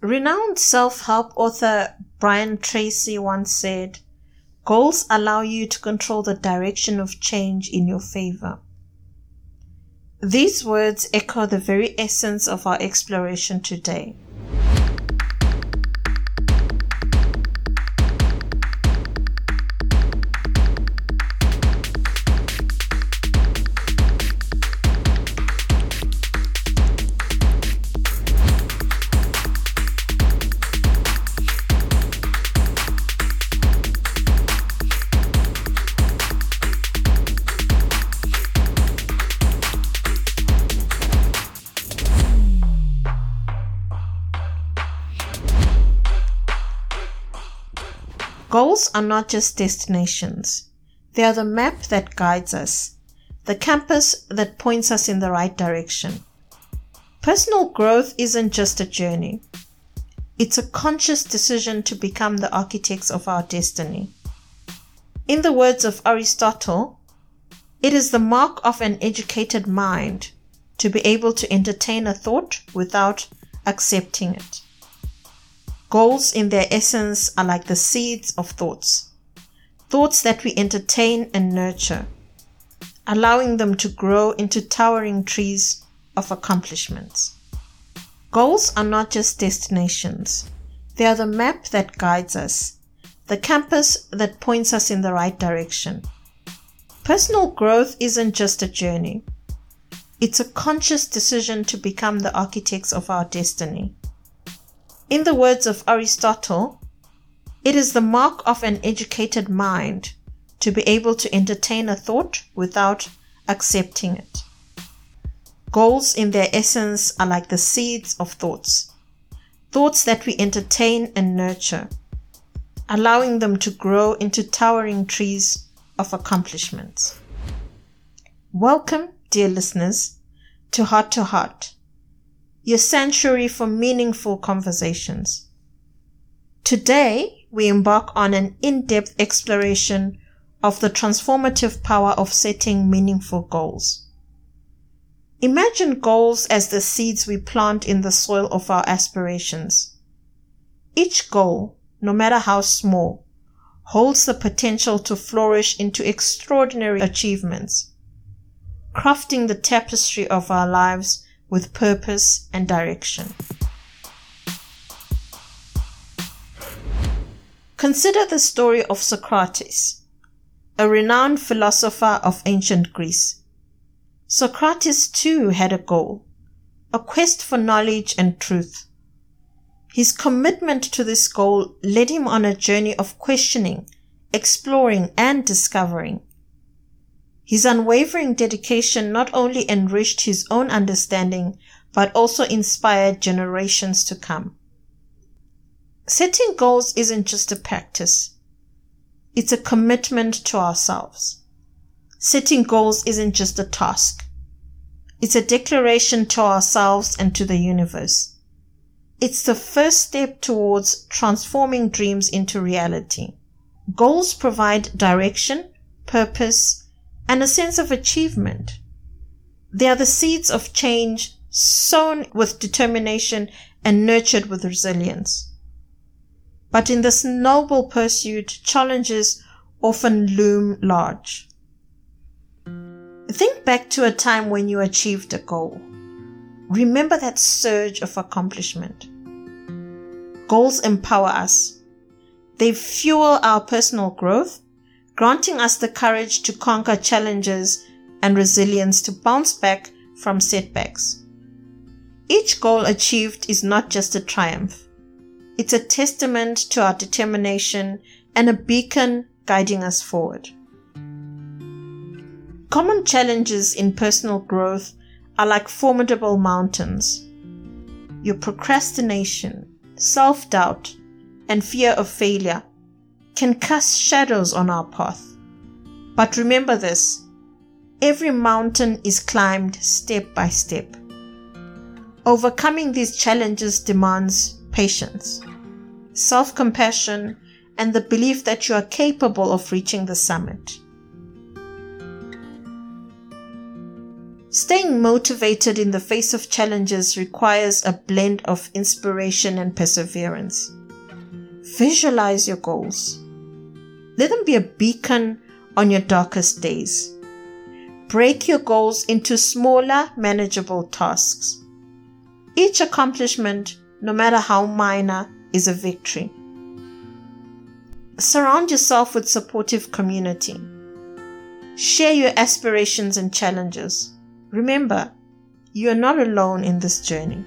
Renowned self help author Brian Tracy once said, Goals allow you to control the direction of change in your favor. These words echo the very essence of our exploration today. Goals are not just destinations. They are the map that guides us, the compass that points us in the right direction. Personal growth isn't just a journey. It's a conscious decision to become the architects of our destiny. In the words of Aristotle, it is the mark of an educated mind to be able to entertain a thought without accepting it. Goals in their essence are like the seeds of thoughts. Thoughts that we entertain and nurture, allowing them to grow into towering trees of accomplishments. Goals are not just destinations. They are the map that guides us, the compass that points us in the right direction. Personal growth isn't just a journey. It's a conscious decision to become the architects of our destiny. In the words of Aristotle, it is the mark of an educated mind to be able to entertain a thought without accepting it. Goals in their essence are like the seeds of thoughts, thoughts that we entertain and nurture, allowing them to grow into towering trees of accomplishments. Welcome, dear listeners, to Heart to Heart your sanctuary for meaningful conversations. Today, we embark on an in-depth exploration of the transformative power of setting meaningful goals. Imagine goals as the seeds we plant in the soil of our aspirations. Each goal, no matter how small, holds the potential to flourish into extraordinary achievements, crafting the tapestry of our lives with purpose and direction. Consider the story of Socrates, a renowned philosopher of ancient Greece. Socrates too had a goal, a quest for knowledge and truth. His commitment to this goal led him on a journey of questioning, exploring, and discovering. His unwavering dedication not only enriched his own understanding, but also inspired generations to come. Setting goals isn't just a practice. It's a commitment to ourselves. Setting goals isn't just a task. It's a declaration to ourselves and to the universe. It's the first step towards transforming dreams into reality. Goals provide direction, purpose, and a sense of achievement. They are the seeds of change sown with determination and nurtured with resilience. But in this noble pursuit, challenges often loom large. Think back to a time when you achieved a goal. Remember that surge of accomplishment. Goals empower us. They fuel our personal growth granting us the courage to conquer challenges and resilience to bounce back from setbacks. Each goal achieved is not just a triumph. It's a testament to our determination and a beacon guiding us forward. Common challenges in personal growth are like formidable mountains. Your procrastination, self-doubt, and fear of failure can cast shadows on our path. But remember this every mountain is climbed step by step. Overcoming these challenges demands patience, self compassion, and the belief that you are capable of reaching the summit. Staying motivated in the face of challenges requires a blend of inspiration and perseverance. Visualize your goals. Let them be a beacon on your darkest days. Break your goals into smaller, manageable tasks. Each accomplishment, no matter how minor, is a victory. Surround yourself with supportive community. Share your aspirations and challenges. Remember, you are not alone in this journey.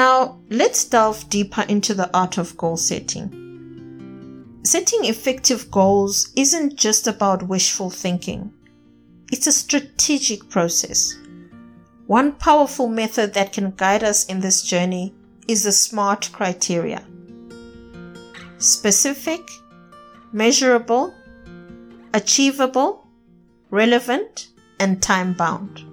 Now, let's delve deeper into the art of goal setting. Setting effective goals isn't just about wishful thinking. It's a strategic process. One powerful method that can guide us in this journey is the SMART criteria. Specific, measurable, achievable, relevant, and time bound.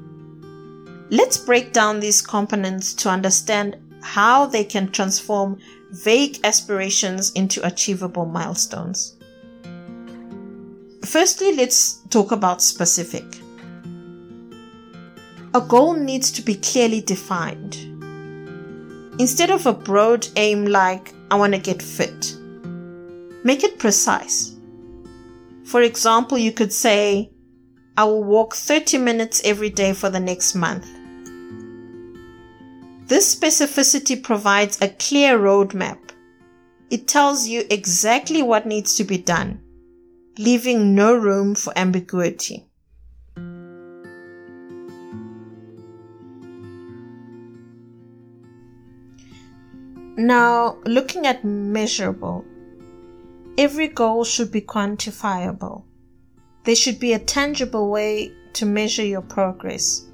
Let's break down these components to understand how they can transform vague aspirations into achievable milestones. Firstly, let's talk about specific. A goal needs to be clearly defined. Instead of a broad aim like, I want to get fit, make it precise. For example, you could say, I will walk 30 minutes every day for the next month. This specificity provides a clear roadmap. It tells you exactly what needs to be done, leaving no room for ambiguity. Now, looking at measurable, every goal should be quantifiable. There should be a tangible way to measure your progress.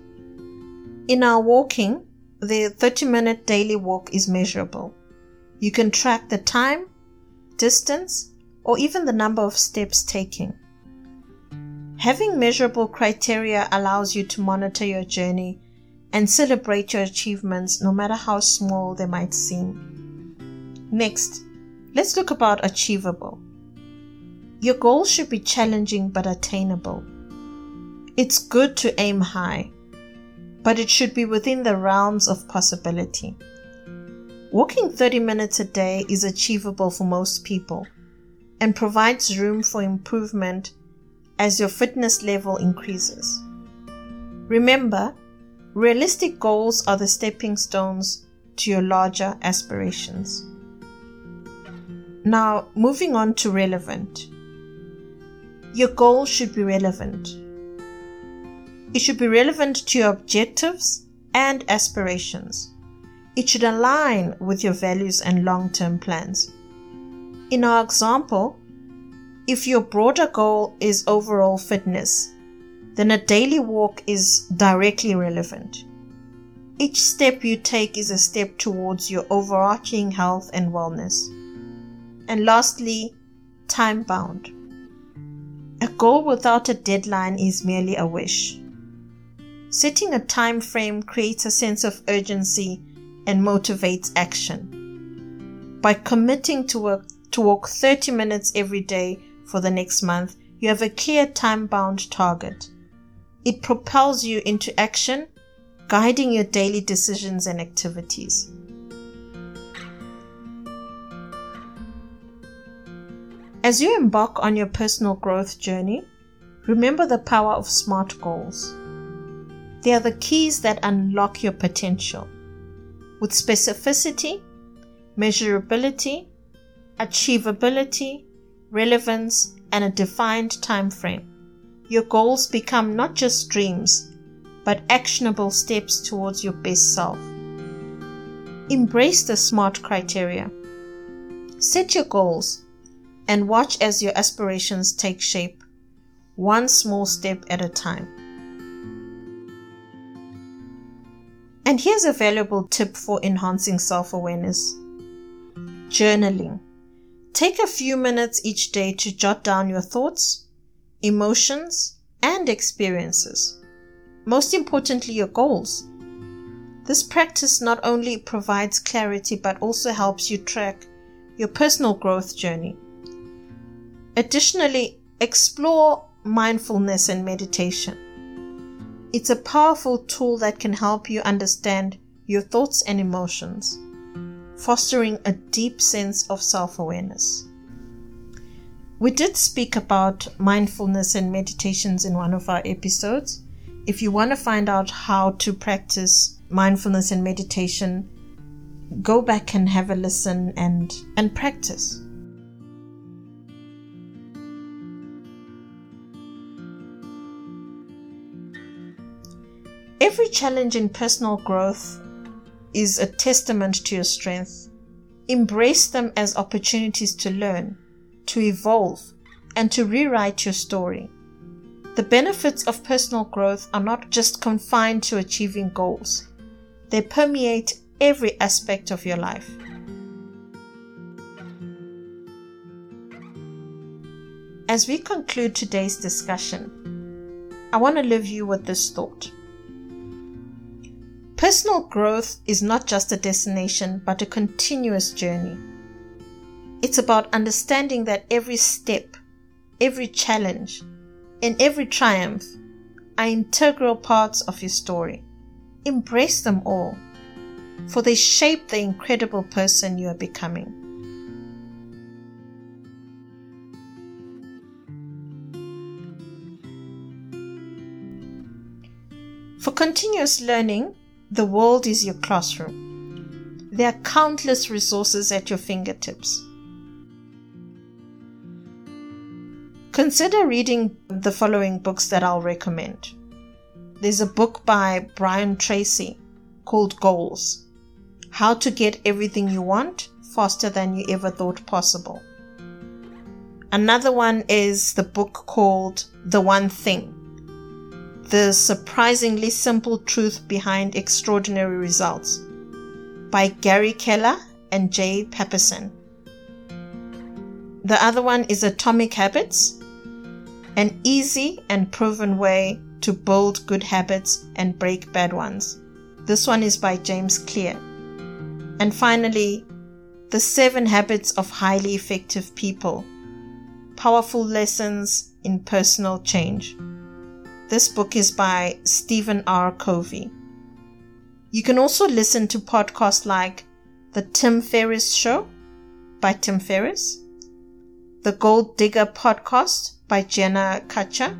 In our walking, the 30 minute daily walk is measurable. You can track the time, distance, or even the number of steps taken. Having measurable criteria allows you to monitor your journey and celebrate your achievements no matter how small they might seem. Next, let's look about achievable. Your goal should be challenging but attainable. It's good to aim high, but it should be within the realms of possibility. Walking 30 minutes a day is achievable for most people and provides room for improvement as your fitness level increases. Remember, realistic goals are the stepping stones to your larger aspirations. Now, moving on to relevant. Your goal should be relevant. It should be relevant to your objectives and aspirations. It should align with your values and long term plans. In our example, if your broader goal is overall fitness, then a daily walk is directly relevant. Each step you take is a step towards your overarching health and wellness. And lastly, time bound. A goal without a deadline is merely a wish. Setting a time frame creates a sense of urgency and motivates action. By committing to work to walk 30 minutes every day for the next month, you have a clear time bound target. It propels you into action, guiding your daily decisions and activities. As you embark on your personal growth journey, remember the power of SMART goals. They are the keys that unlock your potential. With specificity, measurability, achievability, relevance, and a defined time frame, your goals become not just dreams, but actionable steps towards your best self. Embrace the SMART criteria. Set your goals and watch as your aspirations take shape, one small step at a time. And here's a valuable tip for enhancing self awareness journaling. Take a few minutes each day to jot down your thoughts, emotions, and experiences. Most importantly, your goals. This practice not only provides clarity but also helps you track your personal growth journey. Additionally, explore mindfulness and meditation. It's a powerful tool that can help you understand your thoughts and emotions, fostering a deep sense of self awareness. We did speak about mindfulness and meditations in one of our episodes. If you want to find out how to practice mindfulness and meditation, go back and have a listen and, and practice. Every challenge in personal growth is a testament to your strength. Embrace them as opportunities to learn, to evolve, and to rewrite your story. The benefits of personal growth are not just confined to achieving goals, they permeate every aspect of your life. As we conclude today's discussion, I want to leave you with this thought. Personal growth is not just a destination, but a continuous journey. It's about understanding that every step, every challenge, and every triumph are integral parts of your story. Embrace them all, for they shape the incredible person you are becoming. For continuous learning, the world is your classroom. There are countless resources at your fingertips. Consider reading the following books that I'll recommend. There's a book by Brian Tracy called Goals How to Get Everything You Want Faster Than You Ever Thought Possible. Another one is the book called The One Thing the Surprisingly Simple Truth Behind Extraordinary Results by Gary Keller and Jay Papasan. The other one is Atomic Habits, an easy and proven way to build good habits and break bad ones. This one is by James Clear. And finally, The Seven Habits of Highly Effective People Powerful Lessons in Personal Change this book is by Stephen R. Covey. You can also listen to podcasts like The Tim Ferriss Show by Tim Ferriss, The Goal Digger Podcast by Jenna Kutcher,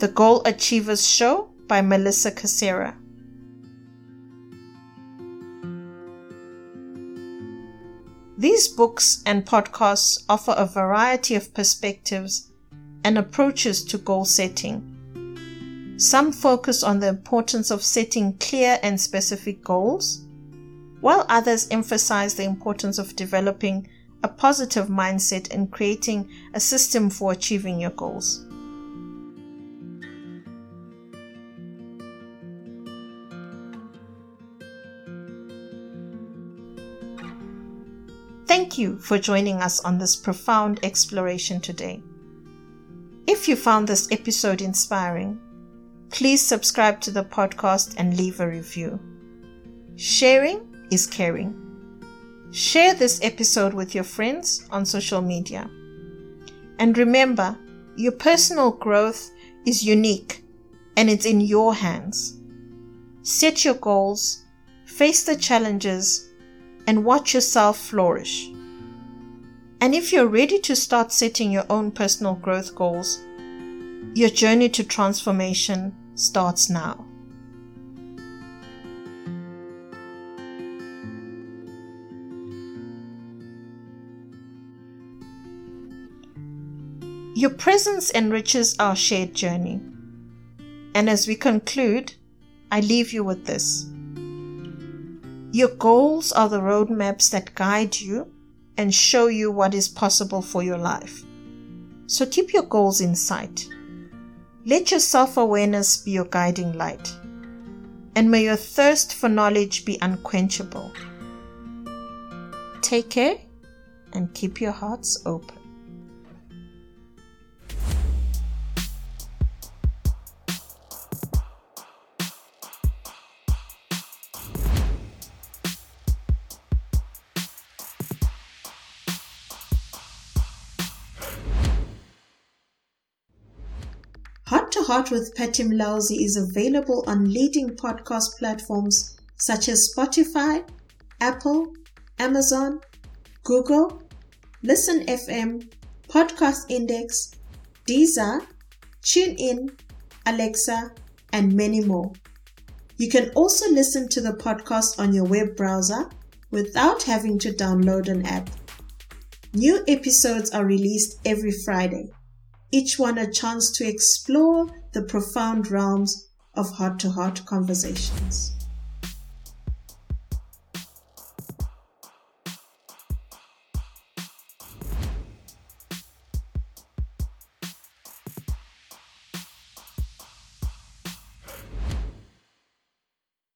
The Goal Achievers Show by Melissa Casera. These books and podcasts offer a variety of perspectives and approaches to goal setting. Some focus on the importance of setting clear and specific goals, while others emphasize the importance of developing a positive mindset and creating a system for achieving your goals. Thank you for joining us on this profound exploration today. If you found this episode inspiring, please subscribe to the podcast and leave a review. Sharing is caring. Share this episode with your friends on social media. And remember, your personal growth is unique and it's in your hands. Set your goals, face the challenges, and watch yourself flourish. And if you're ready to start setting your own personal growth goals, your journey to transformation starts now. Your presence enriches our shared journey. And as we conclude, I leave you with this. Your goals are the roadmaps that guide you and show you what is possible for your life. So keep your goals in sight. Let your self awareness be your guiding light, and may your thirst for knowledge be unquenchable. Take care and keep your hearts open. To Heart with Patty Mulauzi is available on leading podcast platforms such as Spotify, Apple, Amazon, Google, Listen FM, Podcast Index, Deezer, TuneIn, Alexa, and many more. You can also listen to the podcast on your web browser without having to download an app. New episodes are released every Friday, each one a chance to explore the profound realms of heart to heart conversations.